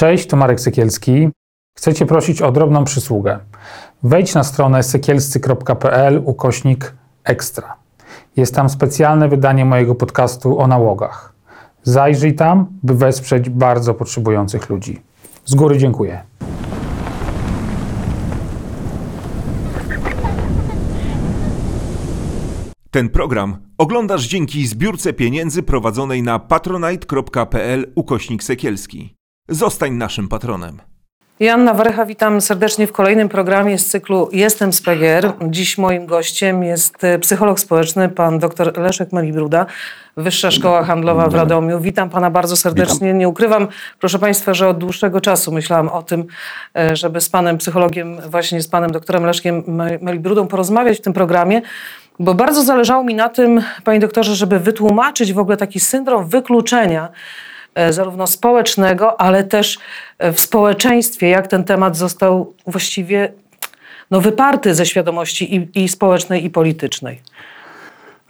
Cześć, to Marek Sekielski. Chcę Cię prosić o drobną przysługę. Wejdź na stronę sekielscy.pl ukośnik ekstra. Jest tam specjalne wydanie mojego podcastu o nałogach. Zajrzyj tam, by wesprzeć bardzo potrzebujących ludzi. Z góry dziękuję. Ten program oglądasz dzięki zbiórce pieniędzy prowadzonej na patronite.pl ukośnik sekielski. Zostań naszym patronem. Joanna Warecha, witam serdecznie w kolejnym programie z cyklu Jestem z PGR. Dziś moim gościem jest e, psycholog społeczny, pan dr Leszek Melibruda, Wyższa Szkoła Handlowa w Radomiu. Witam pana bardzo serdecznie. Witam. Nie ukrywam, proszę państwa, że od dłuższego czasu myślałam o tym, e, żeby z panem psychologiem, właśnie z panem doktorem Leszkiem Me- Melibrudą porozmawiać w tym programie, bo bardzo zależało mi na tym, panie doktorze, żeby wytłumaczyć w ogóle taki syndrom wykluczenia, zarówno społecznego, ale też e, w społeczeństwie, jak ten temat został właściwie no, wyparty ze świadomości i, i społecznej, i politycznej.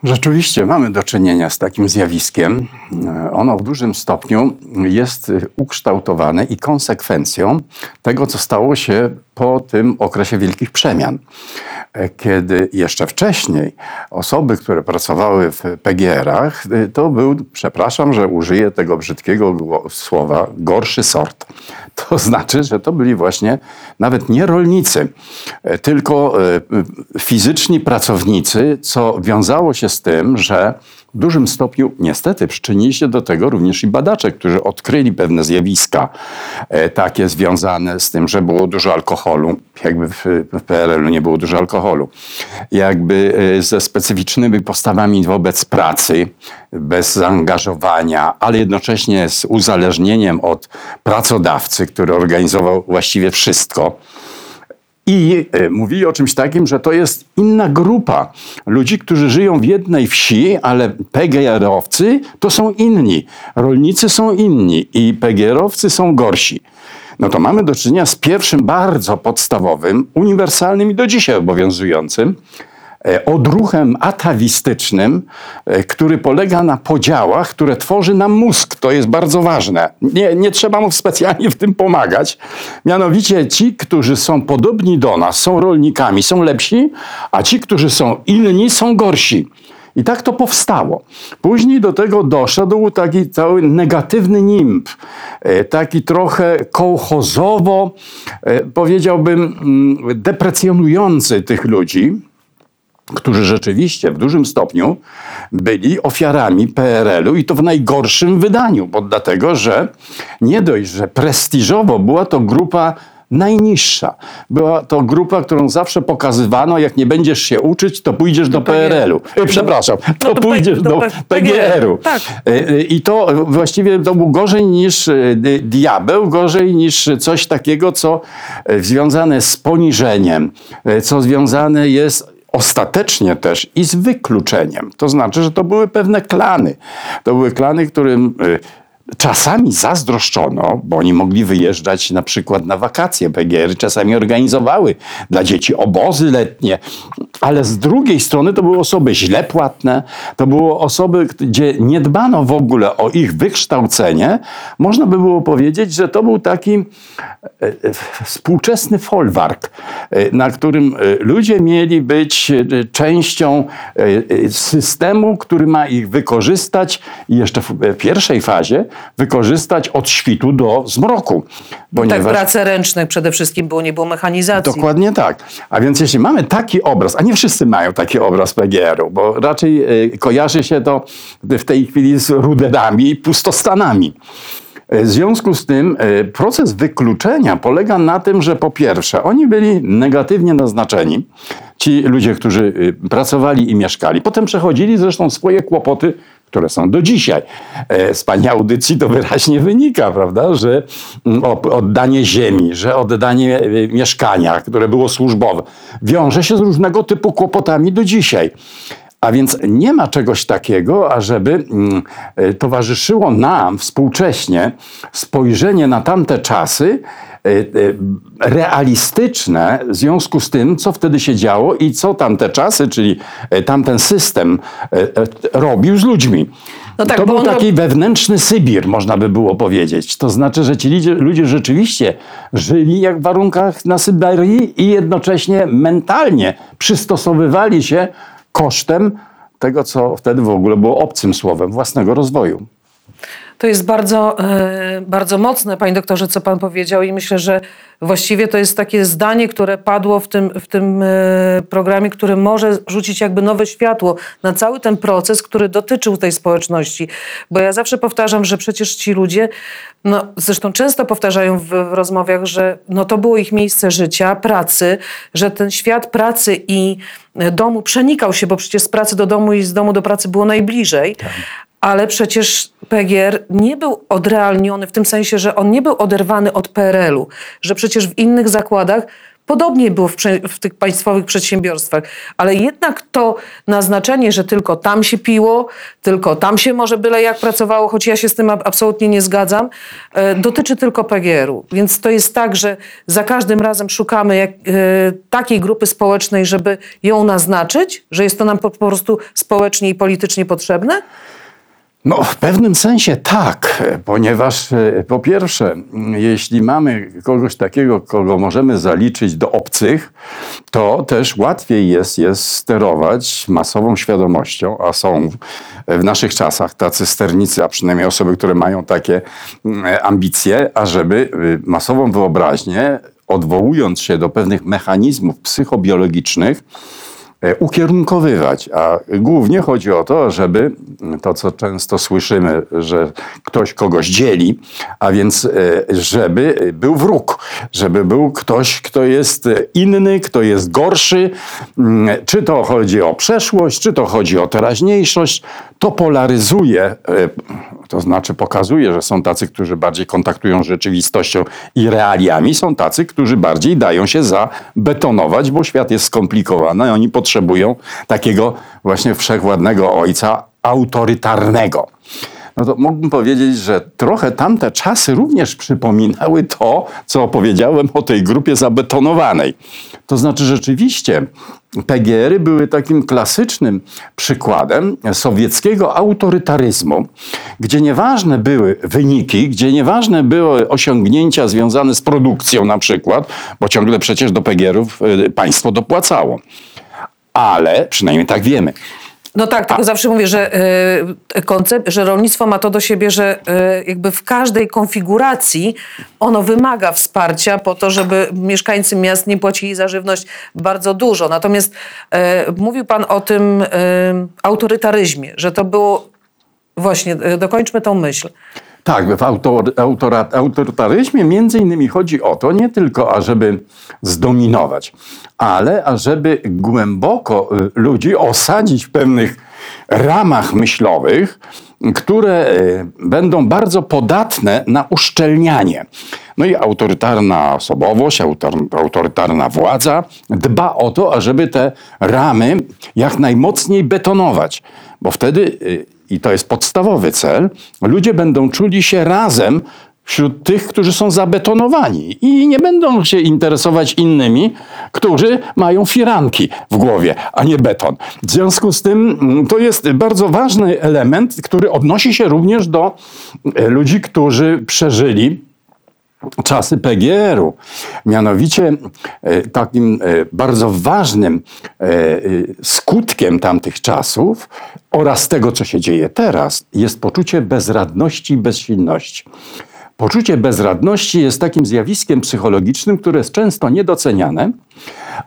Rzeczywiście mamy do czynienia z takim zjawiskiem. E, Ono w dużym stopniu jest ukształtowane i konsekwencją tego, co stało się po tym okresie wielkich przemian. E, Kiedy jeszcze wcześniej osoby, które pracowały w PGR-ach, e, to był, przepraszam, że użyję tego brzydkiego słowa, gorszy sort. To znaczy, że to byli właśnie nawet nie rolnicy, e, tylko e, fizyczni pracownicy, co wiązało się z tym, że w dużym stopniu niestety przyczynili się do tego również i badacze, którzy odkryli pewne zjawiska e, takie związane z tym, że było dużo alkoholu, jakby w, w PRL-u nie było dużo alkoholu, jakby e, ze specyficznymi postawami wobec pracy, bez zaangażowania, ale jednocześnie z uzależnieniem od pracodawcy, który organizował właściwie wszystko. I e, mówili o czymś takim, że to jest inna grupa ludzi, którzy żyją w jednej wsi, ale PGR-owcy to są inni. Rolnicy są inni i PGR-owcy są gorsi. No to mamy do czynienia z pierwszym bardzo podstawowym, uniwersalnym i do dzisiaj obowiązującym odruchem atawistycznym, e, który polega na podziałach, które tworzy nam mózg. To jest bardzo ważne. Nie, nie trzeba mu specjalnie w tym pomagać. Mianowicie ci, którzy są podobni do nas, są rolnikami, są lepsi, a ci, którzy są inni, są gorsi. I tak to powstało. Później do tego doszedł taki cały negatywny nimb, e, taki trochę kołchozowo, e, powiedziałbym, mm, deprecjonujący tych ludzi, którzy rzeczywiście w dużym stopniu byli ofiarami PRL-u i to w najgorszym wydaniu, bo dlatego, że nie dość, że prestiżowo była to grupa najniższa. Była to grupa, którą zawsze pokazywano, jak nie będziesz się uczyć, to pójdziesz do PRL-u. E, Przepraszam, to No do P- pójdziesz do do P- PGR-u. Tak. E, e, I to właściwie to był gorzej niż e, di- diabeł, gorzej niż coś takiego, co związane z poniżeniem, co związane jest ostatecznie też i z wykluczeniem. To znaczy, że to były pewne klany. To były klany, którym e, Czasami zazdroszczono, bo oni mogli wyjeżdżać na przykład na wakacje. PGR czasami organizowały dla dzieci obozy letnie, ale z drugiej strony to były osoby źle płatne, to były osoby, gdzie nie dbano w ogóle o ich wykształcenie. Można by było powiedzieć, że to był taki e, e, współczesny folwark, e, na którym ludzie mieli być częścią systemu, który ma ich wykorzystać i jeszcze w pierwszej fazie wykorzystać od świtu do zmroku. Tak, Ponieważ prace ręcznych przede wszystkim było, nie było mechanizacji. Dokładnie tak. A więc jeśli mamy taki obraz, a nie wszyscy mają taki obraz PGR-u, bo raczej e, kojarzy się to w tej chwili z ruderami i pustostanami. E, W związku z tym e, proces wykluczenia polega na tym, że po pierwsze, oni byli negatywnie naznaczeni, ci ludzie, którzy e, pracowali i mieszkali. Potem przechodzili zresztą swoje kłopoty, które są do dzisiaj. E, Z pani audycji to wyraźnie wynika, prawda, że mm, oddanie ziemi, że oddanie e, mieszkania, które było służbowe, wiąże się z różnego typu kłopotami do dzisiaj. A więc nie ma czegoś takiego, ażeby mm, e, towarzyszyło nam współcześnie spojrzenie na tamte czasy realistyczne w związku z tym, co wtedy się działo i co tamte czasy, czyli tamten system robił z ludźmi. No tak, to był taki wewnętrzny Sybir, można by było powiedzieć. To znaczy, że ci ludzie, ludzie rzeczywiście żyli jak w warunkach na Syberii i jednocześnie mentalnie przystosowywali się kosztem tego, co wtedy w ogóle było obcym słowem, własnego rozwoju. To jest bardzo, e, bardzo mocne, panie doktorze, co pan powiedział, i myślę, że właściwie to jest takie zdanie, które padło w tym, w tym e, programie, które może rzucić jakby nowe światło na cały ten proces, który dotyczył tej społeczności. Bo ja zawsze powtarzam, że przecież ci ludzie, no zresztą często powtarzają w, w rozmowach, że no to było ich miejsce życia, pracy, że ten świat pracy i domu przenikał się, bo przecież z pracy do domu i z domu do pracy było najbliżej. Ale przecież PGR nie był odrealniony w tym sensie, że on nie był oderwany od PRL-u, że przecież w innych zakładach podobnie było w, w tych państwowych przedsiębiorstwach, ale jednak to naznaczenie, że tylko tam się piło, tylko tam się może byle jak pracowało, choć ja się z tym ab- absolutnie nie zgadzam, e, dotyczy tylko PGR-u. Więc to jest tak, że za każdym razem szukamy jak, e, takiej grupy społecznej, żeby ją naznaczyć, że jest to nam po, po prostu społecznie i politycznie potrzebne? No, w pewnym sensie tak, ponieważ e, po pierwsze, jeśli mamy kogoś takiego, kogo możemy zaliczyć do obcych, to też łatwiej jest, jest sterować masową świadomością, a są w naszych czasach tacy sternicy, a przynajmniej osoby, które mają takie ambicje, ażeby y, masową wyobraźnię, odwołując się do pewnych mechanizmów psychobiologicznych, ukierunkowywać. A głównie chodzi o to, żeby to, co często słyszymy, że ktoś kogoś dzieli, a więc e, żeby był wróg, żeby był ktoś, kto jest inny, kto jest gorszy, Mm, czy to chodzi o przeszłość, czy to chodzi o teraźniejszość, to polaryzuje, e, to znaczy pokazuje, że są tacy, którzy bardziej kontaktują z rzeczywistością i realiami, są tacy, którzy bardziej dają się zabetonować, bo świat jest skomplikowany i oni potrzebują takiego właśnie wszechwładnego ojca autorytarnego. No to mógłbym powiedzieć, że trochę tamte czasy również przypominały to, co opowiedziałem o tej grupie zabetonowanej. To znaczy rzeczywiście PGR-y były takim klasycznym przykładem sowieckiego autorytaryzmu, gdzie nieważne były wyniki, gdzie nieważne były osiągnięcia związane z produkcją na przykład, bo ciągle przecież do PGR-ów y, państwo dopłacało. Ale, przynajmniej tak wiemy, No tak, tylko zawsze mówię, że y, koncept, że rolnictwo ma to do siebie, że y, jakby w każdej konfiguracji ono wymaga wsparcia po to, żeby mieszkańcy miast nie płacili za żywność bardzo dużo. Natomiast y, mówił pan o tym autorytaryzmie, że to było właśnie, dokończmy tą myśl. Tak, w autor, autora, autorytaryzmie między innymi chodzi o to nie tylko, ażeby zdominować, ale ażeby głęboko y, ludzi osadzić w pewnych ramach myślowych, które y, będą bardzo podatne na uszczelnianie. No i autorytarna osobowość, autor- autorytarna władza dba o to, ażeby te ramy jak najmocniej betonować, bo wtedy y, i to jest podstawowy cel, ludzie będą czuli się razem wśród tych, którzy są zabetonowani i nie będą się interesować innymi, którzy mają firanki w głowie, a nie beton. W związku z tym mm, to jest bardzo ważny element, który odnosi się również do e, ludzi, którzy przeżyli czasy PGR-u. Mianowicie e, takim e, bardzo ważnym e, skutkiem tamtych czasów oraz tego, co się dzieje teraz, jest poczucie bezradności i bezsilności. Poczucie bezradności jest takim zjawiskiem psychologicznym, które jest często niedoceniane,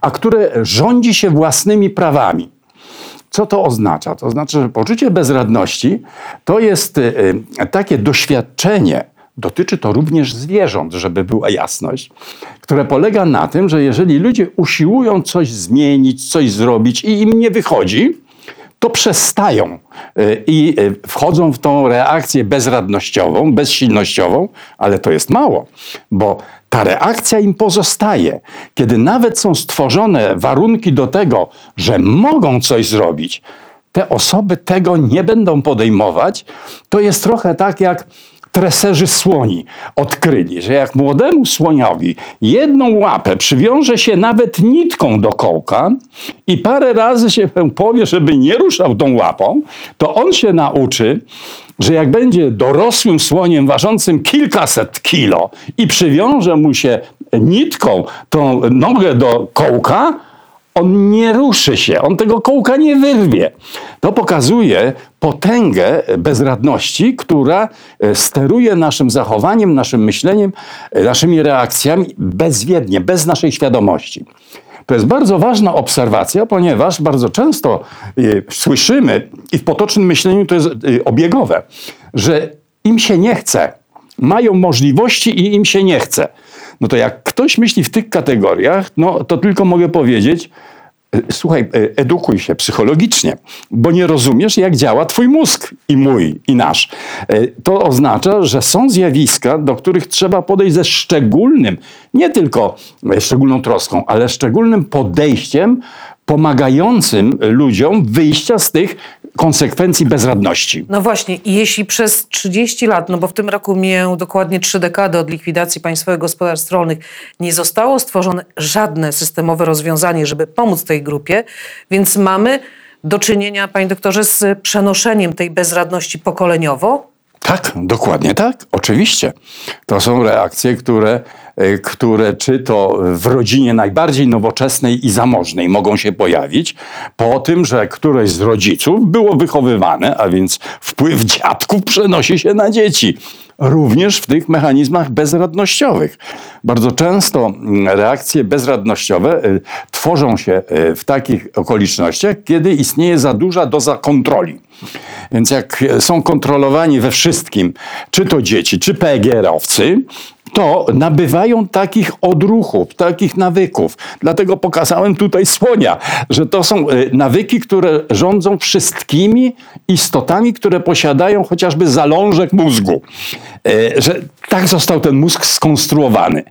a które rządzi się własnymi prawami. Co to oznacza? To znaczy, że poczucie bezradności to jest takie doświadczenie, dotyczy to również zwierząt, żeby była jasność, które polega na tym, że jeżeli ludzie usiłują coś zmienić, coś zrobić i im nie wychodzi, to przestają y, i y, wchodzą w tą reakcję bezradnościową, bezsilnościową, ale to jest mało, bo ta reakcja im pozostaje. Kiedy nawet są stworzone warunki do tego, że mogą coś zrobić, te osoby tego nie będą podejmować. To jest trochę tak jak treserzy słoni odkryli, że jak młodemu słoniowi jedną łapę przywiąże się nawet nitką do kołka i parę razy się powie, żeby nie ruszał tą łapą, to on się nauczy, że jak będzie dorosłym słoniem ważącym kilkaset kilo i przywiąże mu się nitką tą nogę do kołka, on nie ruszy się, on tego kołka nie wyrwie. To pokazuje potęgę bezradności, która e, steruje naszym zachowaniem, naszym myśleniem, e, naszymi reakcjami bezwiednie, bez naszej świadomości. To jest bardzo ważna obserwacja, ponieważ bardzo często y, słyszymy, i w potocznym myśleniu to jest obiegowe, że im się nie chce, mają możliwości i im się nie chce. No to jak ktoś myśli w tych kategoriach, no to tylko mogę powiedzieć, y, słuchaj, y, edukuj się psychologicznie, bo nie rozumiesz, jak działa twój mózg i mój, i nasz. Y, To oznacza, że są zjawiska, do których trzeba podejść ze szczególnym, nie tylko e, szczególną troską, ale szczególnym podejściem pomagającym ludziom wyjścia z tych konsekwencji bezradności. No właśnie, jeśli przez 30 lat, no bo w tym roku miję dokładnie trzy dekady od likwidacji państwowych gospodarstw rolnych, nie zostało stworzone żadne systemowe rozwiązanie, żeby pomóc tej grupie, więc mamy do czynienia, panie doktorze, z przenoszeniem tej bezradności pokoleniowo. Tak, dokładnie tak, oczywiście. To są reakcje, które, e, które czy to w rodzinie najbardziej nowoczesnej i zamożnej mogą się pojawić, po tym, że któreś z rodziców było wychowywane, a więc wpływ dziadków przenosi się na dzieci. Również w tych mechanizmach bezradnościowych. Bardzo często mm, reakcje bezradnościowe y, tworzą się y, w takich okolicznościach, kiedy istnieje za duża doza kontroli. Więc jak są kontrolowani we wszystkim, czy to dzieci, czy PGR-owcy, to nabywają takich odruchów, takich nawyków. Dlatego pokazałem tutaj słonia, że to są y, nawyki, które rządzą wszystkimi istotami, które posiadają chociażby zalążek mózgu. Y, Że tak został ten mózg skonstruowany.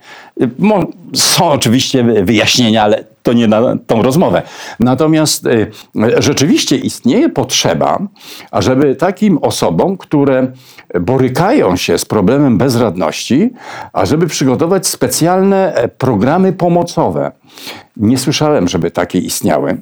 Mo- Są oczywiście wyjaśnienia, ale to nie na tą rozmowę. Natomiast y, rzeczywiście istnieje potrzeba, ażeby takim osobom, które borykają się z problemem bezradności, ażeby przygotować specjalne e, programy pomocowe. Nie słyszałem, żeby takie istniały.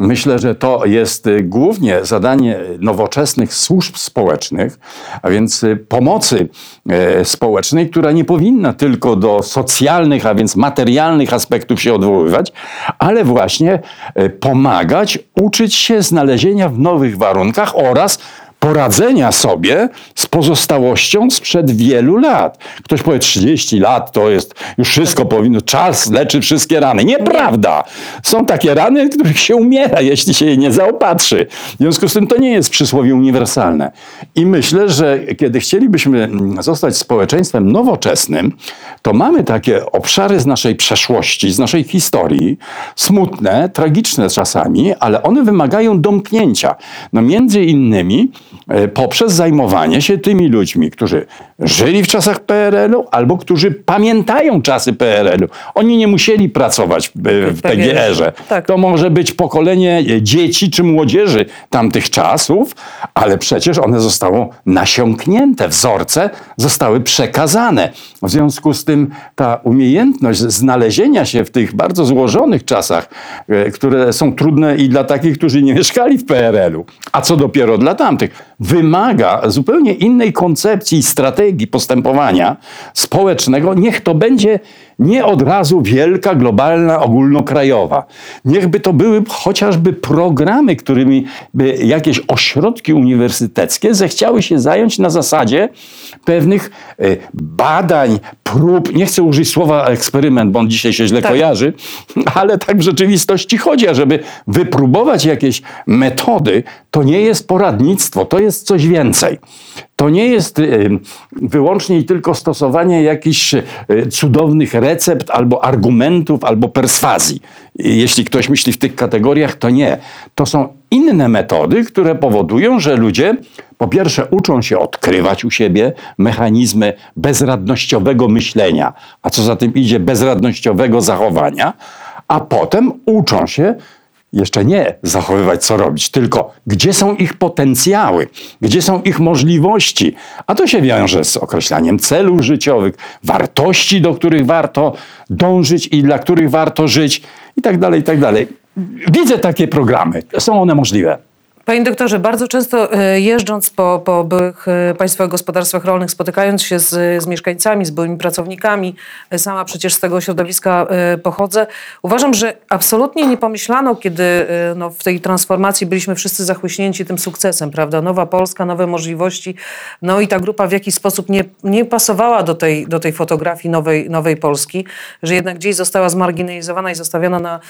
Myślę, że to jest y, głównie zadanie nowoczesnych służb społecznych, a więc y, pomocy e, społecznej, która nie powinna tylko do socjalnych, a więc materialnych aspektów się odwoływać, ale właśnie e, pomagać, uczyć się znalezienia w nowych warunkach oraz poradzenia sobie z pozostałością sprzed wielu lat. Ktoś powie 30 lat to jest już wszystko powinno, czas leczy wszystkie rany. Nieprawda. Są takie rany, których się umiera, jeśli się je nie zaopatrzy. W związku z tym to nie jest przysłowie uniwersalne. I myślę, że kiedy chcielibyśmy mm, zostać społeczeństwem nowoczesnym, to mamy takie obszary z naszej przeszłości, z naszej historii, smutne, tragiczne czasami, ale one wymagają domknięcia. No między innymi poprzez zajmowanie się tymi ludźmi, którzy żyli w czasach PRL-u albo którzy pamiętają czasy PRL-u. Oni nie musieli pracować w, w PGR-ze. Tak. To może być pokolenie dzieci czy młodzieży tamtych czasów, ale przecież one zostało nasiąknięte, wzorce zostały przekazane. W związku z tym ta umiejętność znalezienia się w tych bardzo złożonych czasach, e, które są trudne i dla takich, którzy nie mieszkali w PRL-u, a co dopiero dla tamtych, wymaga zupełnie innej koncepcji strategii postępowania społecznego. Niech to będzie nie od razu wielka, globalna, ogólnokrajowa. Niechby to były chociażby programy, którymi by jakieś ośrodki uniwersyteckie zechciały się zająć na zasadzie pewnych e, badań, prób. Nie chcę użyć słowa eksperyment, bo on dzisiaj się źle Tak. kojarzy, ale tak w rzeczywistości chodzi, ażeby wypróbować jakieś metody, to nie jest poradnictwo, to jest coś więcej. To nie jest y, wyłącznie i tylko stosowanie jakichś y, cudownych recept albo argumentów, albo perswazji. Jeśli ktoś myśli w tych kategoriach, to nie. To są inne metody, które powodują, że ludzie po pierwsze uczą się odkrywać u siebie mechanizmy bezradnościowego myślenia, a co za tym idzie bezradnościowego zachowania, a potem uczą się jeszcze nie zachowywać, co robić, tylko gdzie są ich potencjały, gdzie są ich możliwości. A to się wiąże z określaniem celów życiowych, wartości, do których warto dążyć i dla których warto żyć, i tak dalej, i tak dalej. Widzę takie programy. Są one możliwe. Panie doktorze, bardzo często e, jeżdżąc po, po byłych e, państwowych gospodarstwach rolnych, spotykając się z, z mieszkańcami, z byłymi pracownikami, e, sama przecież z tego środowiska pochodzę, uważam, że absolutnie nie pomyślano, kiedy no, w tej transformacji byliśmy wszyscy zachłyśnięci tym sukcesem, prawda? Nowa Polska, nowe możliwości, no i ta grupa w jakiś sposób nie, nie pasowała do tej, do tej fotografii nowej, nowej Polski, że jednak gdzieś została zmarginalizowana i zostawiona na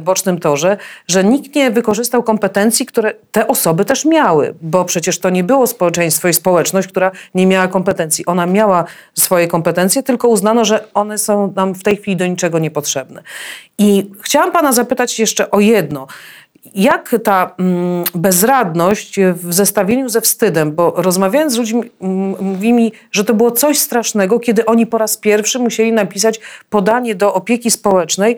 bocznym torze, że nikt nie wykorzystał kompetencji, które te osoby też miały, bo przecież to nie było społeczeństwo i społeczność, która nie miała kompetencji. Ona miała swoje kompetencje, tylko uznano, że one są nam w tej chwili do niczego niepotrzebne. I chciałam pana zapytać jeszcze o jedno. Jak ta mm, bezradność w zestawieniu ze wstydem, bo rozmawiając z ludźmi, mm, mówi mi, że to było coś strasznego, kiedy oni po raz pierwszy musieli napisać podanie do opieki społecznej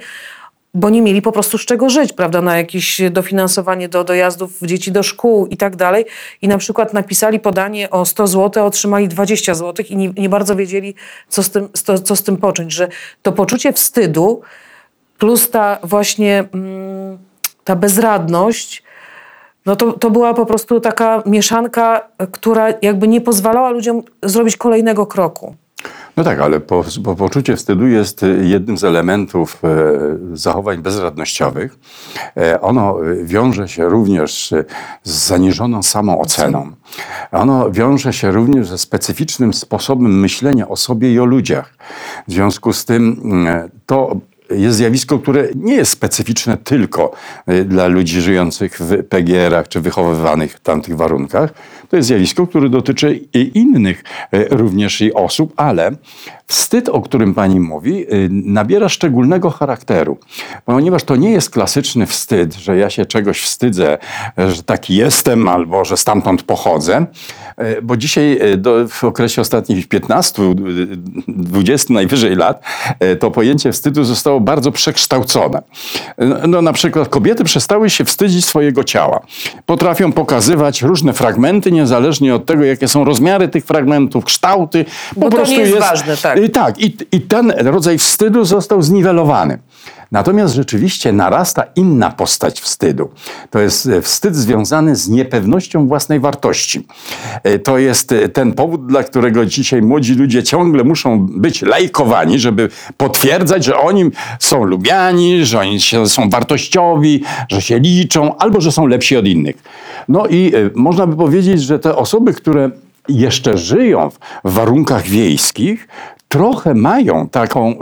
bo nie mieli po prostu z czego żyć, prawda, na jakieś dofinansowanie do dojazdów dzieci do szkół i tak dalej. I na przykład napisali podanie o 100 zł, otrzymali 20 zł i nie, nie bardzo wiedzieli, co z, tym, co, co z tym począć, że to poczucie wstydu plus ta właśnie mm, ta bezradność, no to, to była po prostu taka mieszanka, która jakby nie pozwalała ludziom zrobić kolejnego kroku. No tak, ale po, po, poczucie wstydu jest jednym z elementów e, zachowań bezradnościowych. E, ono wiąże się również z zaniżoną samooceną. Ono wiąże się również ze specyficznym sposobem myślenia o sobie i o ludziach. W związku z tym mm, to jest zjawisko, które nie jest specyficzne tylko y, dla ludzi żyjących w PGR-ach czy wychowywanych w tamtych warunkach. To jest zjawisko, które dotyczy i innych y, również i osób, ale wstyd, o którym pani mówi, y, nabiera szczególnego charakteru, ponieważ to nie jest klasyczny wstyd, że ja się czegoś wstydzę, że taki jestem albo że stamtąd pochodzę, bo dzisiaj do, w okresie ostatnich 15, 20 najwyżej lat to pojęcie wstydu zostało bardzo przekształcone. No, na przykład kobiety przestały się wstydzić swojego ciała. Potrafią pokazywać różne fragmenty, niezależnie od tego, jakie są rozmiary tych fragmentów, kształty. Po Bo prostu to nie jest, jest ważne, tak. I, tak, i, i ten rodzaj wstydu został zniwelowany. Natomiast rzeczywiście narasta inna postać wstydu. To jest e, wstyd związany z niepewnością własnej wartości. E, to jest e, ten powód, dla którego dzisiaj młodzi ludzie ciągle muszą być lajkowani, żeby potwierdzać, że oni są lubiani, że oni są wartościowi, że się liczą, albo że są lepsi od innych. No i można by powiedzieć, że te osoby, które jeszcze żyją w warunkach wiejskich, trochę mają taką e,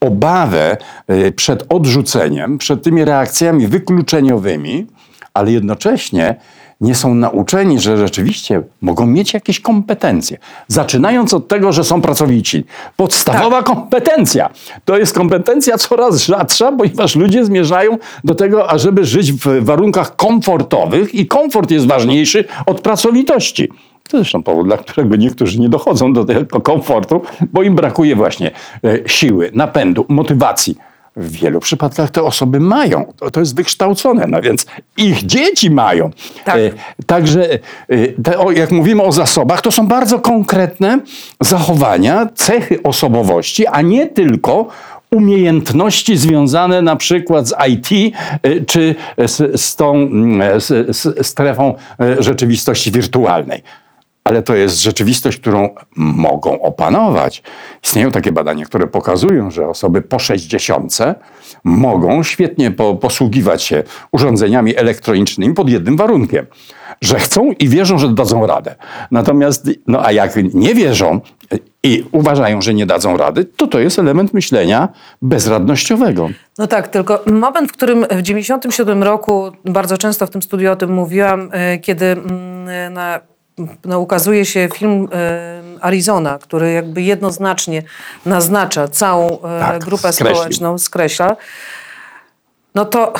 obawę e, przed odrzuceniem, przed tymi reakcjami wykluczeniowymi, ale jednocześnie nie są nauczeni, że rzeczywiście mogą mieć jakieś kompetencje. Zaczynając od tego, że są pracowici. Podstawowa tak. kompetencja. To jest kompetencja coraz rzadsza, ponieważ ludzie zmierzają do tego, ażeby żyć w warunkach komfortowych i komfort jest ważniejszy od pracowitości. To zresztą powód, dla którego niektórzy nie dochodzą do tego komfortu, bo im brakuje właśnie e, siły, napędu, motywacji. W wielu przypadkach te osoby mają. To, to jest wykształcone, no więc ich dzieci mają. Tak. E, także, e, te, o, jak mówimy o zasobach, to są bardzo konkretne zachowania, cechy osobowości, a nie tylko umiejętności związane na przykład z IT e, czy z, z tą mm, z, z strefą rzeczywistości wirtualnej ale to jest rzeczywistość, którą mogą opanować. Istnieją takie badania, które pokazują, że osoby po 60 mogą świetnie po, posługiwać się urządzeniami elektronicznymi pod jednym warunkiem, że chcą i wierzą, że dadzą radę. Natomiast, no a jak nie wierzą i uważają, że nie dadzą rady, to to jest element myślenia bezradnościowego. No tak, tylko moment, w którym w 97 roku, bardzo często w tym studiu o tym mówiłam, e, kiedy mm, na no, ukazuje się film e, Arizona, który jakby jednoznacznie naznacza całą e, tak, grupę skreślił. społeczną, skreśla. No to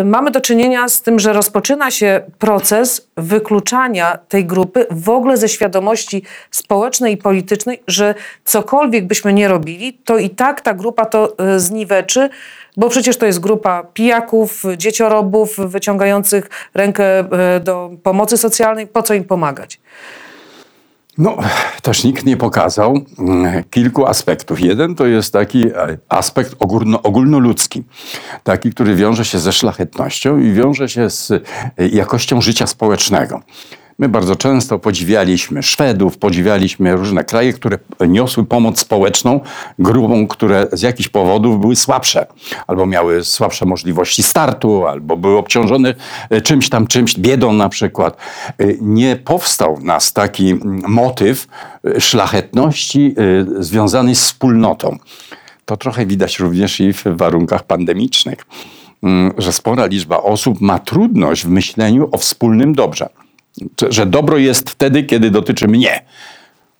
y, mamy do czynienia z tym, że rozpoczyna się proces wykluczania tej grupy w ogóle ze świadomości społecznej i politycznej, że cokolwiek byśmy nie robili, to i tak ta grupa to y, zniweczy, bo przecież to jest grupa pijaków, dzieciorobów wyciągających rękę y, do pomocy socjalnej. Po co im pomagać? No, też nikt nie pokazał mm, kilku aspektów. Jeden to jest taki e, aspekt ogólno, ogólnoludzki, taki, który wiąże się ze szlachetnością i wiąże się z e, jakością życia społecznego. My bardzo często podziwialiśmy Szwedów, podziwialiśmy różne kraje, które niosły pomoc społeczną grupom, które z jakichś powodów były słabsze, albo miały słabsze możliwości startu, albo były obciążone e, czymś tam, czymś, biedą na przykład. E, nie powstał w nas taki motyw e, szlachetności związanej z wspólnotą. To trochę widać również i w warunkach pandemicznych, że spora liczba osób ma trudność w myśleniu o wspólnym dobrze że dobro jest wtedy, kiedy dotyczy mnie.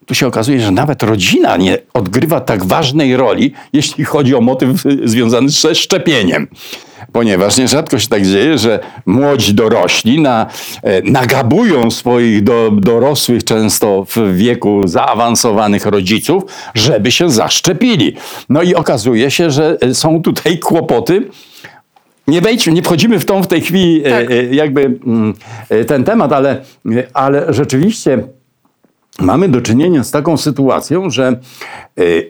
Tu się okazuje, że nawet rodzina nie odgrywa tak ważnej roli, jeśli chodzi o motyw związany ze szczepieniem. Ponieważ nierzadko się tak dzieje, że młodzi dorośli na, e, nagabują swoich do, dorosłych, często w wieku zaawansowanych rodziców, żeby się zaszczepili. No i okazuje się, że są tutaj kłopoty nie wejdźmy, nie wchodzimy w tą w tej chwili e, tak. jakby mm, e, ten temat, ale, ale rzeczywiście mamy do czynienia z taką sytuacją, że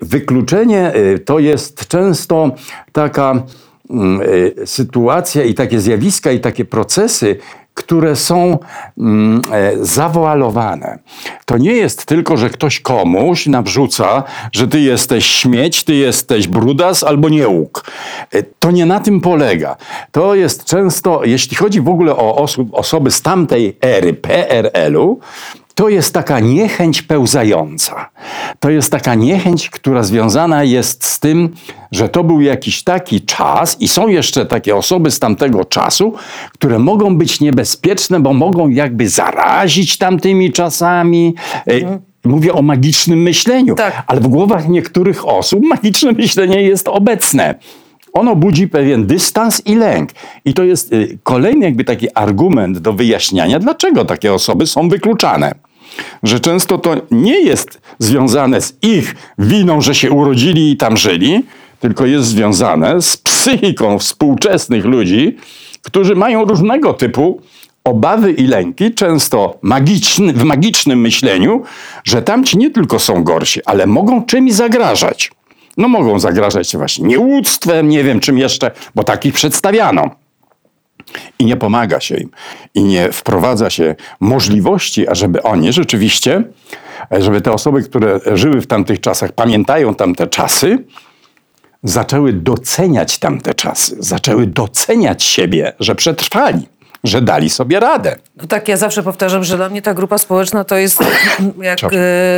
wykluczenie to jest często taka mm, sytuacja i takie zjawiska i takie procesy, które są mm, e, zawoalowane. To nie jest tylko, że ktoś komuś nawrzuca, że ty jesteś śmieć, ty jesteś brudas albo niełuk. E, to nie na tym polega. To jest często, jeśli chodzi w ogóle o osób, osoby z tamtej ery PRL-u, to jest taka niechęć pełzająca. To jest taka niechęć, która związana jest z tym, że to był jakiś taki czas i są jeszcze takie osoby z tamtego czasu, które mogą być niebezpieczne, bo mogą jakby zarazić tamtymi czasami. Mhm. Mówię o magicznym myśleniu, tak. ale w głowach niektórych osób magiczne myślenie jest obecne ono budzi pewien dystans i lęk. I to jest y, kolejny jakby taki argument do wyjaśniania, dlaczego takie osoby są wykluczane. Że często to nie jest związane z ich winą, że się urodzili i tam żyli, tylko jest związane z psychiką współczesnych ludzi, którzy mają różnego typu obawy i lęki, często magiczny, w magicznym myśleniu, że tamci nie tylko są gorsi, ale mogą czymś zagrażać. No mogą zagrażać właśnie nieuctwem, nie wiem czym jeszcze, bo takich przedstawiano. I nie pomaga się im. I nie wprowadza się możliwości, ażeby oni rzeczywiście, żeby te osoby, które żyły w tamtych czasach, pamiętają tamte czasy, zaczęły doceniać tamte czasy, zaczęły doceniać siebie, że przetrwali że dali sobie radę. No tak, ja zawsze powtarzam, że dla mnie ta grupa społeczna to jest jak e,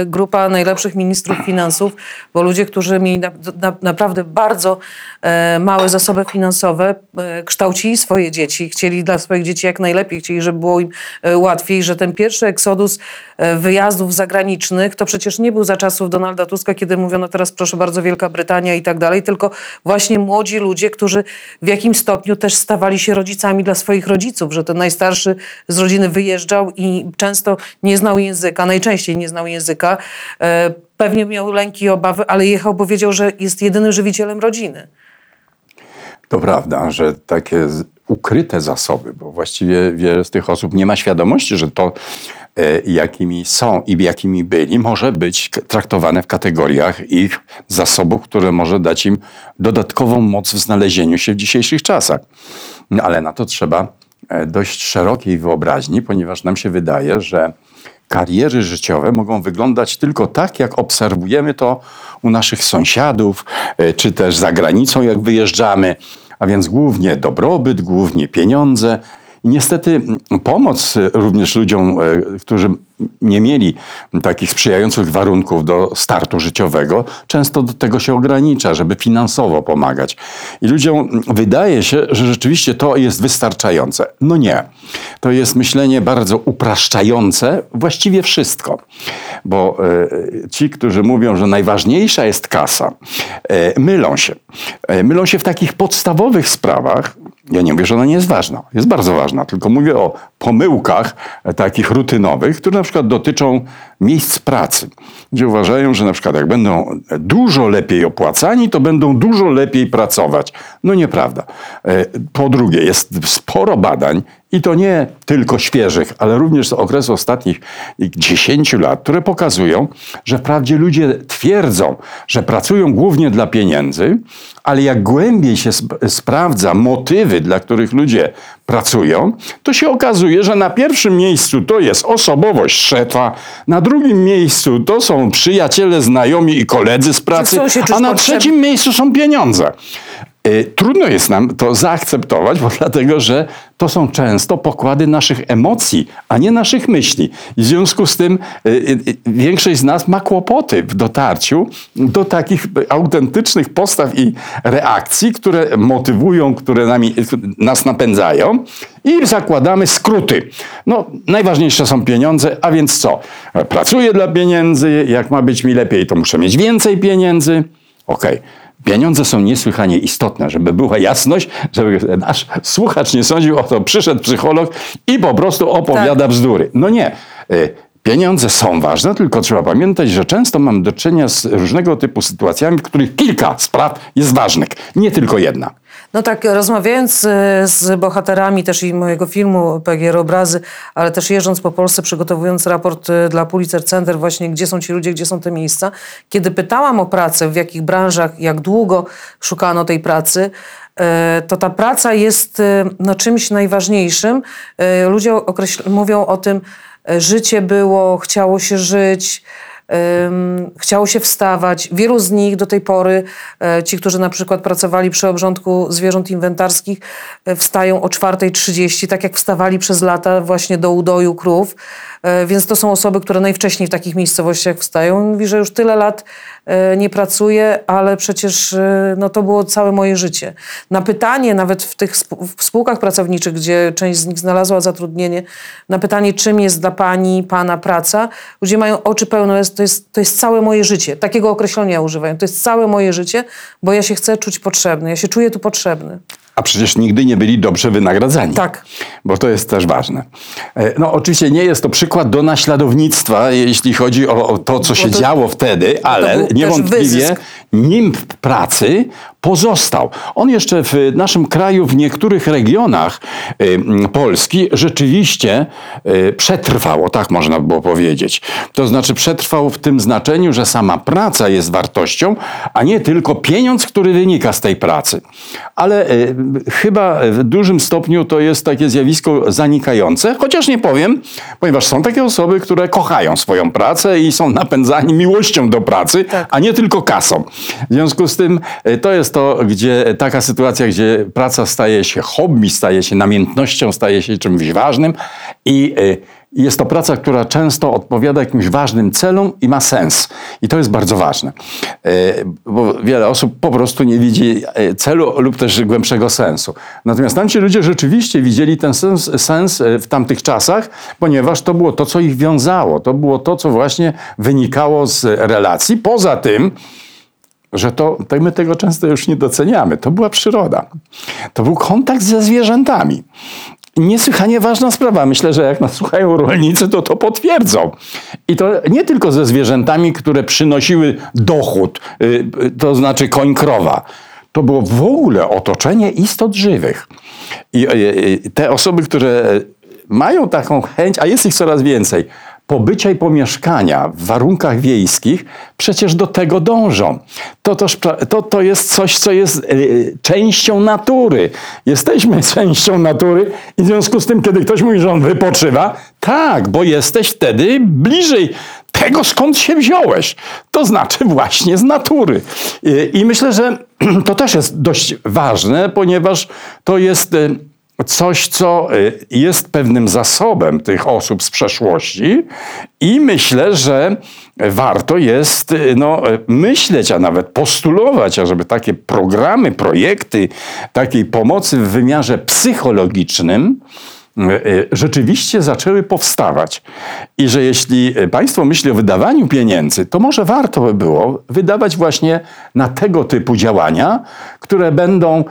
grupa najlepszych ministrów finansów, bo ludzie, którzy mieli na, na, naprawdę bardzo e, małe zasoby finansowe, e, kształcili swoje dzieci, chcieli dla swoich dzieci jak najlepiej, chcieli, żeby było im e, łatwiej, że ten pierwszy eksodus wyjazdów zagranicznych to przecież nie był za czasów Donalda Tuska, kiedy mówiono teraz proszę bardzo Wielka Brytania i tak dalej, tylko właśnie młodzi ludzie, którzy w jakimś stopniu też stawali się rodzicami dla swoich rodziców, że ten najstarszy z rodziny wyjeżdżał i często nie znał języka, najczęściej nie znał języka. E, pewnie miał lęki i obawy, ale jechał, bo wiedział, że jest jedynym żywicielem rodziny. To prawda, że takie ukryte zasoby, bo właściwie wiele z tych osób nie ma świadomości, że to, e, jakimi są i jakimi byli, może być traktowane w kategoriach ich zasobów, które może dać im dodatkową moc w znalezieniu się w dzisiejszych czasach. No, ale na to trzeba dość szerokiej wyobraźni, ponieważ nam się wydaje, że kariery życiowe mogą wyglądać tylko tak, jak obserwujemy to u naszych sąsiadów, e, czy też za granicą, jak wyjeżdżamy, a więc głównie dobrobyt, głównie pieniądze. Niestety pomoc również ludziom, e, którzy nie mieli takich sprzyjających warunków do startu życiowego, często do tego się ogranicza, żeby finansowo pomagać. I ludziom wydaje się, że rzeczywiście to jest wystarczające. No nie. To jest myślenie bardzo upraszczające właściwie wszystko. Bo e, ci, którzy mówią, że najważniejsza jest kasa, e, mylą się. E, mylą się w takich podstawowych sprawach, Ja nie mówię, że ona nie jest ważna. Jest bardzo ważna, tylko mówię o pomyłkach e, takich rutynowych, które na przykład dotyczą miejsc pracy, gdzie uważają, że na przykład jak będą dużo lepiej opłacani, to będą dużo lepiej pracować. No nieprawda. E, Po drugie, jest sporo badań, i to nie tylko świeżych, ale również z okresu ostatnich 10 lat, które pokazują, że wprawdzie ludzie twierdzą, że pracują głównie dla pieniędzy, ale jak głębiej się sp- sprawdza motywy, dla których ludzie pracują, to się okazuje, że na pierwszym miejscu to jest osobowość szefa, na drugim miejscu to są przyjaciele, znajomi i koledzy z pracy, a na trzecim miejscu są pieniądze. Y, Trudno jest nam to zaakceptować, bo dlatego, że to są często pokłady naszych emocji, a nie naszych myśli. W związku z tym y, y, większość z nas ma kłopoty w dotarciu do takich autentycznych postaw i reakcji, które motywują, które nami, nas napędzają i zakładamy skróty. No, najważniejsze są pieniądze, a więc co? Pracuję dla pieniędzy, jak ma być mi lepiej, to muszę mieć więcej pieniędzy. Okej. Pieniądze są niesłychanie istotne, żeby była jasność, żeby nasz słuchacz nie sądził o to, przyszedł psycholog i po prostu opowiada Tak. bzdury. No nie. Y, Pieniądze są ważne, tylko trzeba pamiętać, że często mam do czynienia z różnego typu sytuacjami, w których kilka spraw jest ważnych, nie tylko jedna. No tak, rozmawiając e, z bohaterami też i mojego filmu PGR Obrazy, ale też jeżdżąc po Polsce, przygotowując raport e, dla Pulitzer Center właśnie, gdzie są ci ludzie, gdzie są te miejsca, kiedy pytałam o pracę, w jakich branżach, jak długo szukano tej pracy, e, to ta praca jest no, czymś najważniejszym. Ludzie mówią o tym, życie było, chciało się żyć, chciało się wstawać. Wielu z nich do tej pory, e, ci, którzy na przykład pracowali przy obrządku zwierząt inwentarskich, e, wstają o 4.30, tak jak wstawali przez lata właśnie do udoju krów. E, Więc to są osoby, które najwcześniej w takich miejscowościach wstają. Mówi, że już tyle lat nie pracuje, ale przecież no, to było całe moje życie. Na pytanie, nawet w tych w spółkach pracowniczych, gdzie część z nich znalazła zatrudnienie, na pytanie, czym jest dla pani, pana praca, ludzie mają oczy pełne, to jest, to jest całe moje życie. Takiego określenia używają. To jest całe moje życie, bo ja się chcę czuć potrzebny. Ja się czuję tu potrzebny. A przecież nigdy nie byli dobrze wynagradzani. Tak. Bo to jest też ważne. E, No oczywiście nie jest to przykład do naśladownictwa, jeśli chodzi o o to, co się to- działo wtedy, ale niewątpliwie nimb pracy pozostał. On jeszcze w naszym kraju, w niektórych regionach Polski rzeczywiście y, przetrwał, o tak można było powiedzieć. To znaczy przetrwał w tym znaczeniu, że sama praca jest wartością, a nie tylko pieniądz, który wynika z tej pracy. Ale chyba w dużym stopniu to jest takie zjawisko zanikające, chociaż nie powiem, ponieważ są takie osoby, które kochają swoją pracę i są napędzani miłością do pracy, Tak. a nie tylko kasą. W związku z tym y, to jest to, gdzie taka sytuacja, gdzie praca staje się hobby, staje się namiętnością, staje się czymś ważnym i y, jest to praca, która często odpowiada jakimś ważnym celom i ma sens. I to jest bardzo ważne. Y, Bo wiele osób po prostu nie widzi y, celu lub też głębszego sensu. Natomiast tamci ludzie rzeczywiście widzieli ten sens, sens y, w tamtych czasach, ponieważ to było to, co ich wiązało. To było to, co właśnie wynikało z relacji. Poza tym, że to, to my tego często już nie doceniamy. To była przyroda. To był kontakt ze zwierzętami. Niesłychanie ważna sprawa. Myślę, że jak nas słuchają rolnicy, to to potwierdzą. I to nie tylko ze zwierzętami, które przynosiły dochód, y, y, to znaczy koń krowa. To było w ogóle otoczenie istot żywych. I y, te osoby, które mają taką chęć, a jest ich coraz więcej, pobycia i pomieszkania w warunkach wiejskich, przecież do tego dążą. To, pra- to, to jest coś, co jest y, częścią natury. Jesteśmy częścią natury i w związku z tym, kiedy ktoś mówi, że on wypoczywa, tak, bo jesteś wtedy bliżej tego, skąd się wziąłeś. To znaczy właśnie z natury. I myślę, że to też jest dość ważne, ponieważ to jest... y, coś, co y, jest pewnym zasobem tych osób z przeszłości i myślę, że warto jest y, no, y, myśleć, a nawet postulować, ażeby takie programy, projekty takiej pomocy w wymiarze psychologicznym rzeczywiście zaczęły powstawać. I że jeśli państwo myśli o wydawaniu pieniędzy, to może warto by było wydawać właśnie na tego typu działania, które będą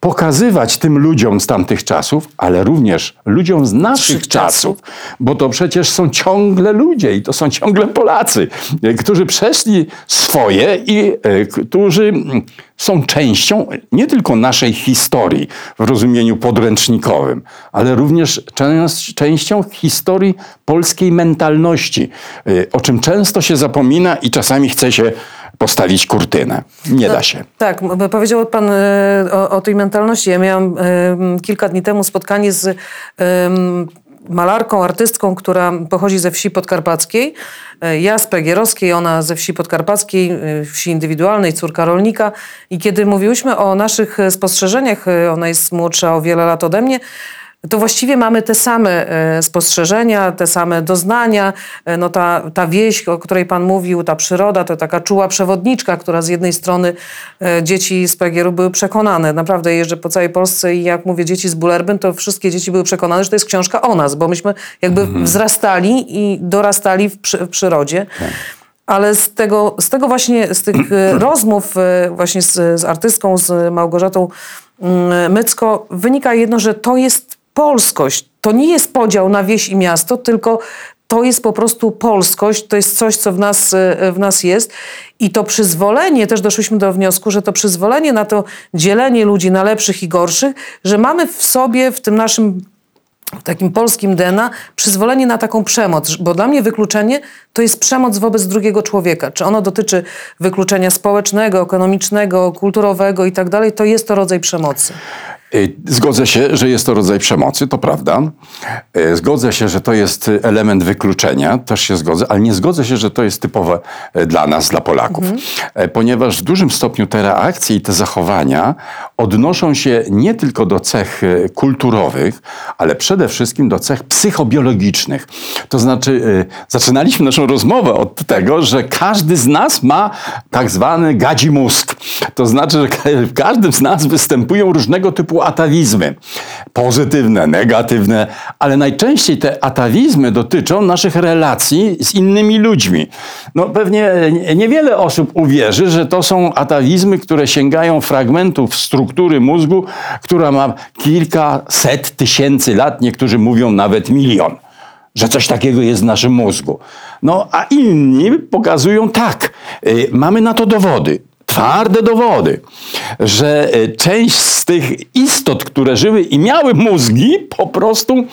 pokazywać tym ludziom z tamtych czasów, ale również ludziom z naszych czasów. bo to przecież są ciągle ludzie i to są ciągle Polacy, e, którzy przeszli swoje i e, którzy są częścią nie tylko naszej historii w rozumieniu podręcznikowym, ale również częścią historii polskiej mentalności, e, o czym często się zapomina i czasami chce się postawić kurtynę. Nie da się. Tak, powiedział pan e, o, o tej mentalności. Ja miałam e, kilka dni temu spotkanie z em, malarką, artystką, która pochodzi ze wsi podkarpackiej. E, Ja z Pegierowskiej, ona ze wsi podkarpackiej, e, wsi indywidualnej, córka rolnika. I kiedy mówiłyśmy o naszych e, spostrzeżeniach, e, ona jest młodsza o wiele lat ode mnie, to właściwie mamy te same e, spostrzeżenia, te same doznania. E, No ta, ta wieś, o której Pan mówił, ta przyroda, to taka czuła przewodniczka, która z jednej strony e, dzieci z Pegieru były przekonane. Naprawdę jeżdżę po całej Polsce i jak mówię dzieci z Bullerbyn, to wszystkie dzieci były przekonane, że to jest książka o nas, bo myśmy jakby wzrastali i dorastali w, przy, w przyrodzie. Ale z tego, z tego właśnie, z tych rozmów właśnie z, z artystką, z Małgorzatą mm, Mycko, wynika jedno, że to jest polskość. To nie jest podział na wieś i miasto, tylko to jest po prostu polskość, to jest coś, co w nas, e, w nas jest. I to przyzwolenie, też doszliśmy do wniosku, że to przyzwolenie na to dzielenie ludzi na lepszych i gorszych, że mamy w sobie, w tym naszym w takim polskim DNA przyzwolenie na taką przemoc, bo dla mnie wykluczenie to jest przemoc wobec drugiego człowieka. Czy ono dotyczy wykluczenia społecznego, ekonomicznego, kulturowego i tak dalej, to jest to rodzaj przemocy. Y, Zgodzę się, że jest to rodzaj przemocy, to prawda. Y, Zgodzę się, że to jest element wykluczenia, też się zgodzę, ale nie zgodzę się, że to jest typowe e, dla nas, dla Polaków. E, Ponieważ w dużym stopniu te reakcje i te zachowania odnoszą się nie tylko do cech kulturowych, ale przede wszystkim do cech psychobiologicznych. To znaczy, zaczynaliśmy naszą rozmowę od tego, że każdy z nas ma tak zwany gadzi mózg. To znaczy, że w każdym z nas występują różnego typu atawizmy. Pozytywne, negatywne, ale najczęściej te atawizmy dotyczą naszych relacji z innymi ludźmi. No pewnie nie- niewiele osób uwierzy, że to są atawizmy, które sięgają fragmentów struktury mózgu, która ma kilkaset tysięcy lat, niektórzy mówią nawet milion że coś takiego jest w naszym mózgu. No a inni pokazują tak, y, mamy na to dowody. Twarde dowody, że y, część z tych istot, które żyły i miały mózgi, po prostu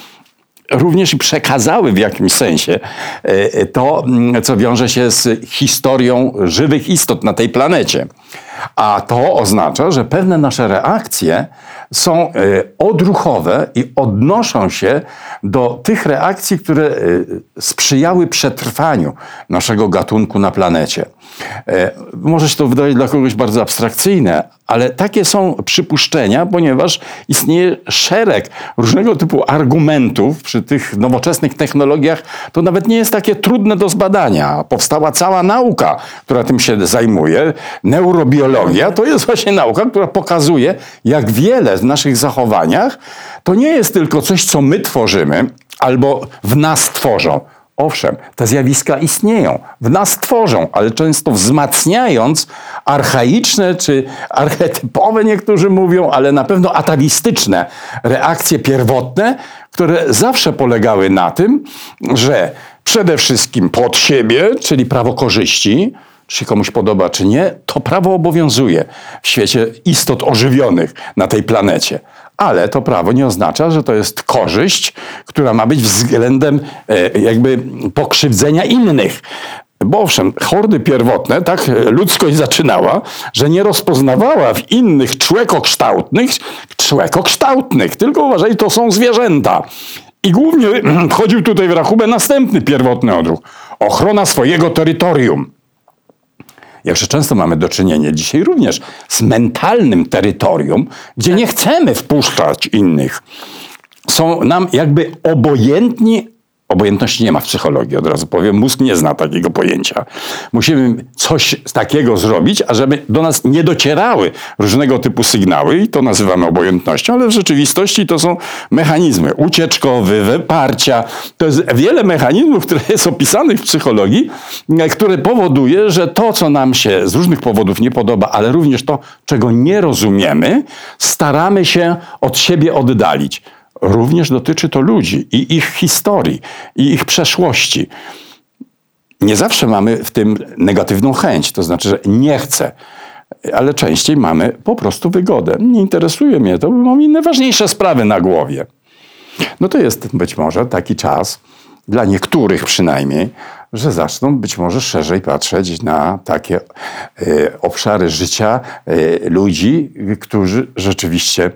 również przekazały w jakimś sensie y, to, mm, co wiąże się z historią żywych istot na tej planecie. A to oznacza, że pewne nasze reakcje są odruchowe i odnoszą się do tych reakcji, które sprzyjały przetrwaniu naszego gatunku na planecie. E, Może się to wydawać dla kogoś bardzo abstrakcyjne, ale takie są przypuszczenia, ponieważ istnieje szereg różnego typu argumentów przy tych nowoczesnych technologiach. To nawet nie jest takie trudne do zbadania. Powstała cała nauka, która tym się zajmuje. Neurobiologia to jest właśnie nauka, która pokazuje, jak wiele w naszych zachowaniach to nie jest tylko coś, co my tworzymy albo w nas tworzą. Owszem, te zjawiska istnieją, w nas tworzą, ale często wzmacniając archaiczne czy archetypowe, niektórzy mówią, ale na pewno atawistyczne reakcje pierwotne, które zawsze polegały na tym, że przede wszystkim pod siebie, czyli prawo korzyści, czy się komuś podoba, czy nie, to prawo obowiązuje w świecie istot ożywionych na tej planecie. Ale to prawo nie oznacza, że to jest korzyść, która ma być względem e, jakby pokrzywdzenia innych. Bo owszem, hordy pierwotne, tak ludzkość zaczynała, że nie rozpoznawała w innych człekokształtnych człekokształtnych, tylko uważali, to są zwierzęta. I głównie wchodził tutaj w rachubę następny pierwotny odruch. Ochrona swojego terytorium. Jakże często mamy do czynienia dzisiaj również z mentalnym terytorium, gdzie nie chcemy wpuszczać innych. Są nam jakby obojętni Obojętności nie ma w psychologii, od razu powiem. Mózg nie zna takiego pojęcia. Musimy coś takiego zrobić, ażeby do nas nie docierały różnego typu sygnały i to nazywamy obojętnością, ale w rzeczywistości to są mechanizmy ucieczkowe, wyparcia. To jest wiele mechanizmów, które jest opisanych w psychologii, które powoduje, że to, co nam się z różnych powodów nie podoba, ale również to, czego nie rozumiemy, staramy się od siebie oddalić. Również dotyczy to ludzi i ich historii, i ich przeszłości. Nie zawsze mamy w tym negatywną chęć, to znaczy, że nie chcę, ale częściej mamy po prostu wygodę. Nie interesuje mnie to, bo mam inne ważniejsze sprawy na głowie. No to jest być może taki czas, dla niektórych przynajmniej, że zaczną być może szerzej patrzeć na takie y, obszary życia y, ludzi, którzy rzeczywiście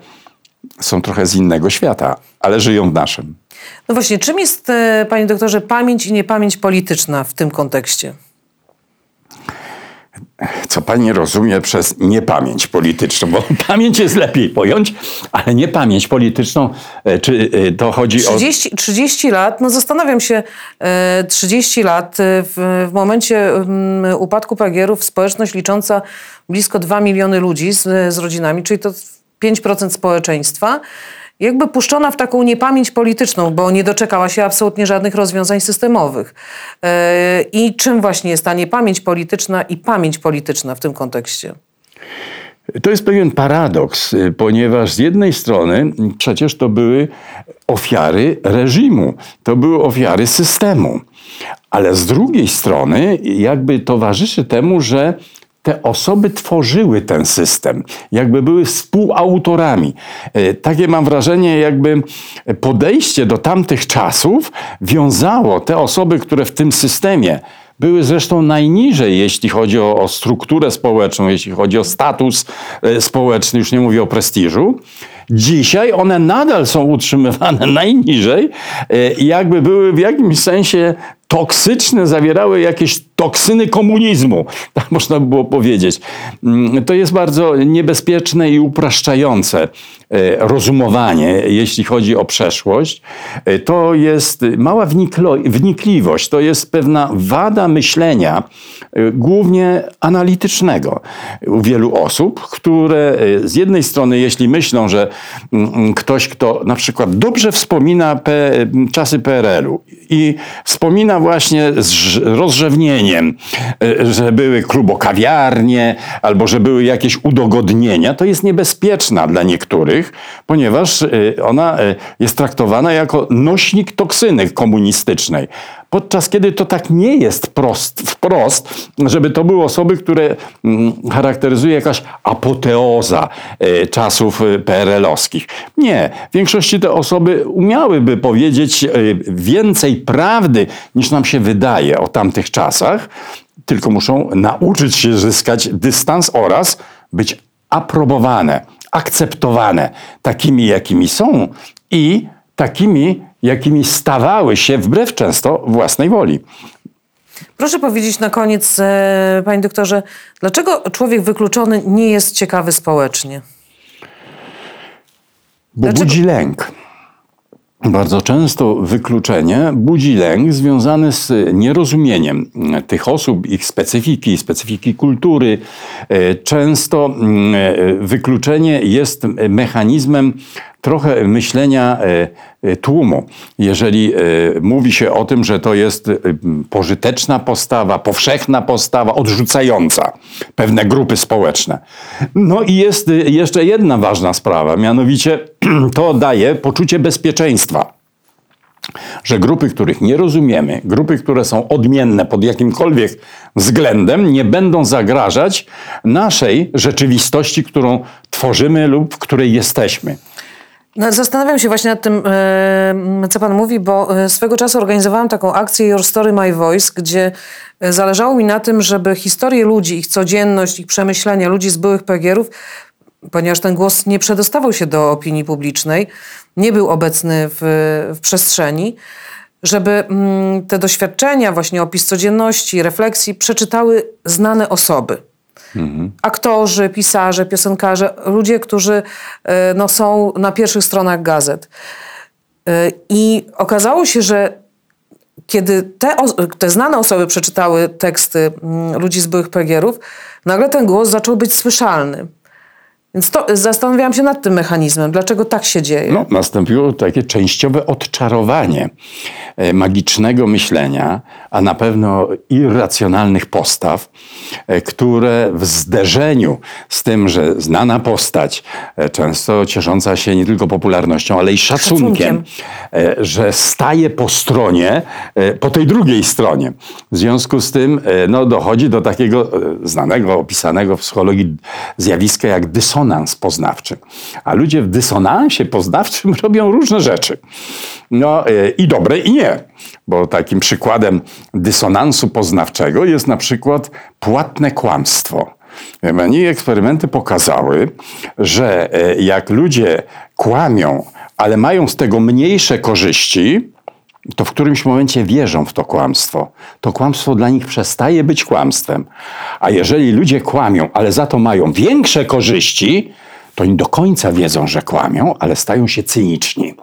są trochę z innego świata, ale żyją w naszym. No właśnie, czym jest, e, panie doktorze, pamięć i niepamięć polityczna w tym kontekście? Co pani rozumie przez niepamięć polityczną? Bo pamięć jest lepiej pojąć, ale niepamięć polityczną, e, czy e, to chodzi 30, o. 30 lat, no zastanawiam się, 30 lat w, w momencie mm, upadku PGR-ów społeczność licząca blisko 2 miliony ludzi z, z rodzinami, czyli to 5% społeczeństwa, jakby puszczona w taką niepamięć polityczną, bo nie doczekała się absolutnie żadnych rozwiązań systemowych. E, I czym właśnie jest ta niepamięć polityczna i pamięć polityczna w tym kontekście? To jest pewien paradoks, ponieważ z jednej strony przecież to były ofiary reżimu, to były ofiary systemu, ale z drugiej strony jakby towarzyszy temu, że te osoby tworzyły ten system, jakby były współautorami. E, takie mam wrażenie, jakby podejście do tamtych czasów wiązało te osoby, które w tym systemie były zresztą najniżej, jeśli chodzi o, o strukturę społeczną, jeśli chodzi o status e, społeczny, już nie mówię o prestiżu. Dzisiaj one nadal są utrzymywane najniżej e, jakby były w jakimś sensie toksyczne, zawierały jakieś toksyny komunizmu, tak można by było powiedzieć. Mm, to jest bardzo niebezpieczne i upraszczające e, rozumowanie, jeśli chodzi o przeszłość. E, to jest mała wnikliwość, to jest pewna wada myślenia, e, głównie analitycznego u wielu osób, które z jednej strony, jeśli myślą, że mm, mm, ktoś, kto na przykład dobrze wspomina czasy PRL-u i wspomina właśnie z rozrzewnieniem, e, że były klubokawiarnie albo że były jakieś udogodnienia, to jest niebezpieczna dla niektórych, ponieważ e, ona e, jest traktowana jako nośnik toksyny komunistycznej. Podczas kiedy to tak nie jest prost, wprost, żeby to były osoby, które mm, charakteryzuje jakaś apoteoza czasów PRL-owskich. Nie. W większości te osoby umiałyby powiedzieć więcej prawdy niż nam się wydaje o tamtych czasach, tylko muszą nauczyć się zyskać dystans oraz być aprobowane, akceptowane takimi, jakimi są i takimi, jakimi stawały się wbrew często własnej woli. Proszę powiedzieć na koniec, e, panie doktorze, dlaczego człowiek wykluczony nie jest ciekawy społecznie? Bo dlaczego? budzi lęk. Bardzo często wykluczenie budzi lęk związany z nierozumieniem tych osób, ich specyfiki, specyfiki kultury. E, często mm, e, wykluczenie jest mechanizmem trochę myślenia e, tłumu. Jeżeli mówi się o tym, że to jest pożyteczna postawa, powszechna postawa, odrzucająca pewne grupy społeczne. No i jest jeszcze jedna ważna sprawa, mianowicie to daje poczucie bezpieczeństwa że grupy, których nie rozumiemy, grupy, które są odmienne pod jakimkolwiek względem, nie będą zagrażać naszej rzeczywistości, którą tworzymy lub w której jesteśmy. No, zastanawiam się właśnie nad tym, e, co Pan mówi, bo e, swego czasu organizowałam taką akcję Your Story My Voice, gdzie e, zależało mi na tym, żeby historię ludzi, ich codzienność, ich przemyślenia ludzi z byłych PGR-ów ponieważ ten głos nie przedostawał się do opinii publicznej, nie był obecny w, w przestrzeni, żeby mm, te doświadczenia, właśnie opis codzienności, refleksji przeczytały znane osoby. Aktorzy, pisarze, piosenkarze, ludzie, którzy e, no, są na pierwszych stronach gazet. E, I okazało się, że kiedy te, te znane osoby przeczytały teksty mm, ludzi z byłych pegierów, nagle ten głos zaczął być słyszalny. Więc to, zastanawiałam się nad tym mechanizmem. Dlaczego tak się dzieje? No, nastąpiło takie częściowe odczarowanie e, magicznego myślenia, a na pewno irracjonalnych postaw, e, które w zderzeniu z tym, że znana postać, e, często ciesząca się nie tylko popularnością, ale i szacunkiem, Szacunkiem. że staje po stronie, po tej drugiej stronie. W związku z tym no, dochodzi do takiego znanego, opisanego w psychologii zjawiska jak dysonans poznawczy. A ludzie w dysonansie poznawczym robią różne rzeczy. No e, i dobre i nie. Bo takim przykładem dysonansu poznawczego jest na przykład płatne kłamstwo. Pani, eksperymenty pokazały, że e, jak ludzie kłamią, ale mają z tego mniejsze korzyści, to w którymś momencie wierzą w to kłamstwo. To kłamstwo dla nich przestaje być kłamstwem. A jeżeli ludzie kłamią, ale za to mają większe korzyści, to oni do końca wiedzą, że kłamią, ale stają się cyniczni.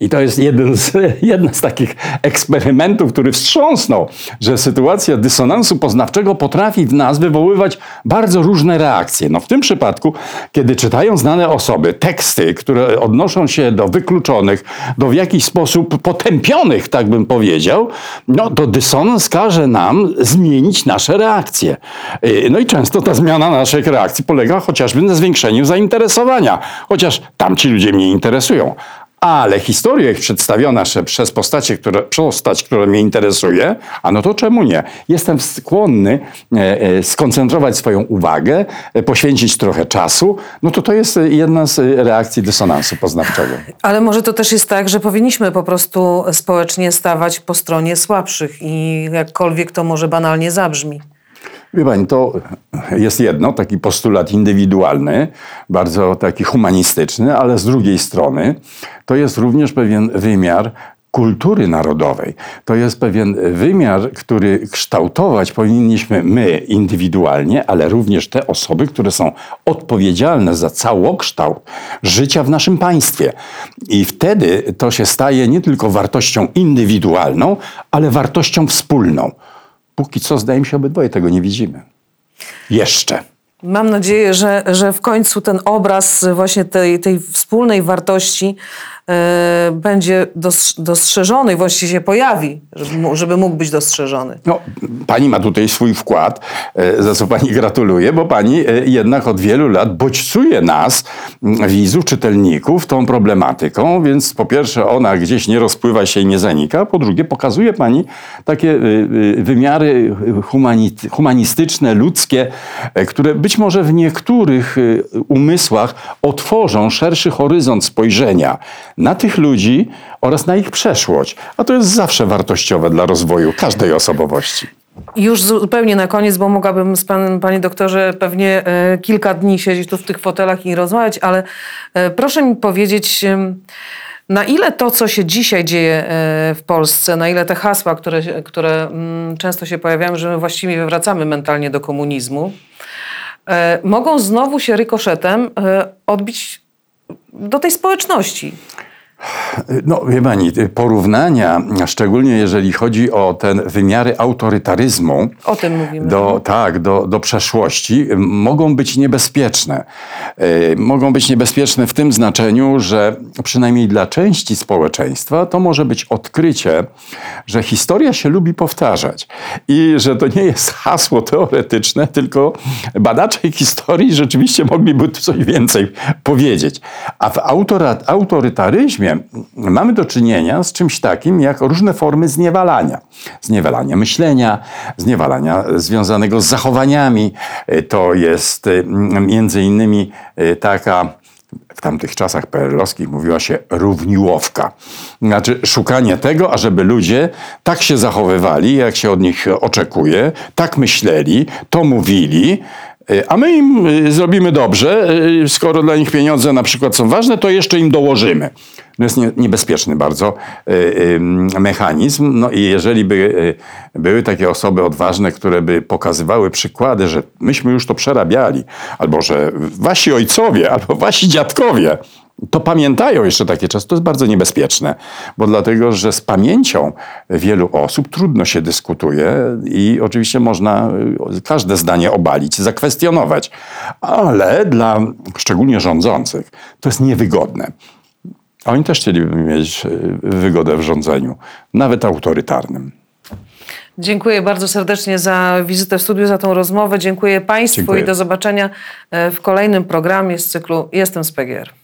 I to jest jeden z, jeden z takich eksperymentów, który wstrząsnął, że sytuacja dysonansu poznawczego potrafi w nas wywoływać bardzo różne reakcje. No w tym przypadku, kiedy czytają znane osoby teksty, które odnoszą się do wykluczonych, do w jakiś sposób potępionych, tak bym powiedział, no to dysonans każe nam zmienić nasze reakcje. Yy, No i często ta zmiana naszych reakcji polega chociażby na zwiększeniu zainteresowania, chociaż tamci ludzie mnie interesują. Ale historia ich przedstawiona przez postacie, które, postać, która mnie interesuje, a no to czemu nie? Jestem skłonny e, e, skoncentrować swoją uwagę, e, poświęcić trochę czasu, no to to jest jedna z reakcji dysonansu poznawczego. Ale może to też jest tak, że powinniśmy po prostu społecznie stawać po stronie słabszych i jakkolwiek to może banalnie zabrzmi. Wie pani, to jest jedno, taki postulat indywidualny, bardzo taki humanistyczny, ale z drugiej strony to jest również pewien wymiar kultury narodowej. To jest pewien wymiar, który kształtować powinniśmy my indywidualnie, ale również te osoby, które są odpowiedzialne za całokształt życia w naszym państwie. I wtedy to się staje nie tylko wartością indywidualną, ale wartością wspólną. Póki co, zdaje mi się, obydwoje tego nie widzimy. Jeszcze. Mam nadzieję, że, że w końcu ten obraz właśnie tej, tej wspólnej wartości będzie dos, dostrzeżony i właściwie się pojawi, żeby, mógł być dostrzeżony. No, pani ma tutaj swój wkład, e, za co pani gratuluję, bo pani e, jednak od wielu lat bodźcuje nas, widzów, czytelników, tą problematyką, więc po pierwsze ona gdzieś nie rozpływa się i nie zanika, po drugie pokazuje pani takie e, e, wymiary humani- humanistyczne, ludzkie, e, które być może w niektórych e, umysłach otworzą szerszy horyzont spojrzenia na tych ludzi oraz na ich przeszłość. A to jest zawsze wartościowe dla rozwoju każdej osobowości. Już zupełnie na koniec, bo mogłabym z panem, panie doktorze, pewnie e, kilka dni siedzieć tu w tych fotelach i rozmawiać, ale e, proszę mi powiedzieć, na ile to, co się dzisiaj dzieje e, w Polsce, na ile te hasła, które, które mm, często się pojawiają, że my właściwie wracamy mentalnie do komunizmu, mogą znowu się rykoszetem odbić do tej społeczności. No, wie pani, porównania, szczególnie jeżeli chodzi o ten wymiary autorytaryzmu, O tym mówimy. do, tak, do, do przeszłości, mogą być niebezpieczne. E, mogą być niebezpieczne w tym znaczeniu, że przynajmniej dla części społeczeństwa to może być odkrycie, że historia się lubi powtarzać i że to nie jest hasło teoretyczne, tylko badacze historii rzeczywiście mogliby tu coś więcej powiedzieć. A w autora, mamy do czynienia z czymś takim jak różne formy zniewalania. Zniewalania myślenia, zniewalania związanego z zachowaniami. E, To jest e, między innymi e, taka w tamtych czasach PRL-owskich mówiła się równiłowka. Znaczy szukanie tego, ażeby ludzie tak się zachowywali, jak się od nich oczekuje, tak myśleli, to mówili, y, a my im y, zrobimy dobrze, y, skoro dla nich pieniądze na przykład są ważne, to jeszcze im dołożymy. To jest nie, niebezpieczny bardzo mechanizm. No i jeżeli by były takie osoby odważne, które by pokazywały przykłady, że myśmy już to przerabiali, albo że wasi ojcowie, albo wasi dziadkowie to pamiętają jeszcze takie czasy, to jest bardzo niebezpieczne, bo dlatego, że z pamięcią wielu osób trudno się dyskutuje i oczywiście można y, każde zdanie obalić, zakwestionować, ale dla szczególnie rządzących to jest niewygodne. Oni też chcieliby mieć y, wygodę w rządzeniu, nawet autorytarnym. Dziękuję bardzo serdecznie za wizytę w studiu, za tą rozmowę. Dziękuję Państwu Dziękuję. i do zobaczenia e, w kolejnym programie z cyklu Jestem z PGR.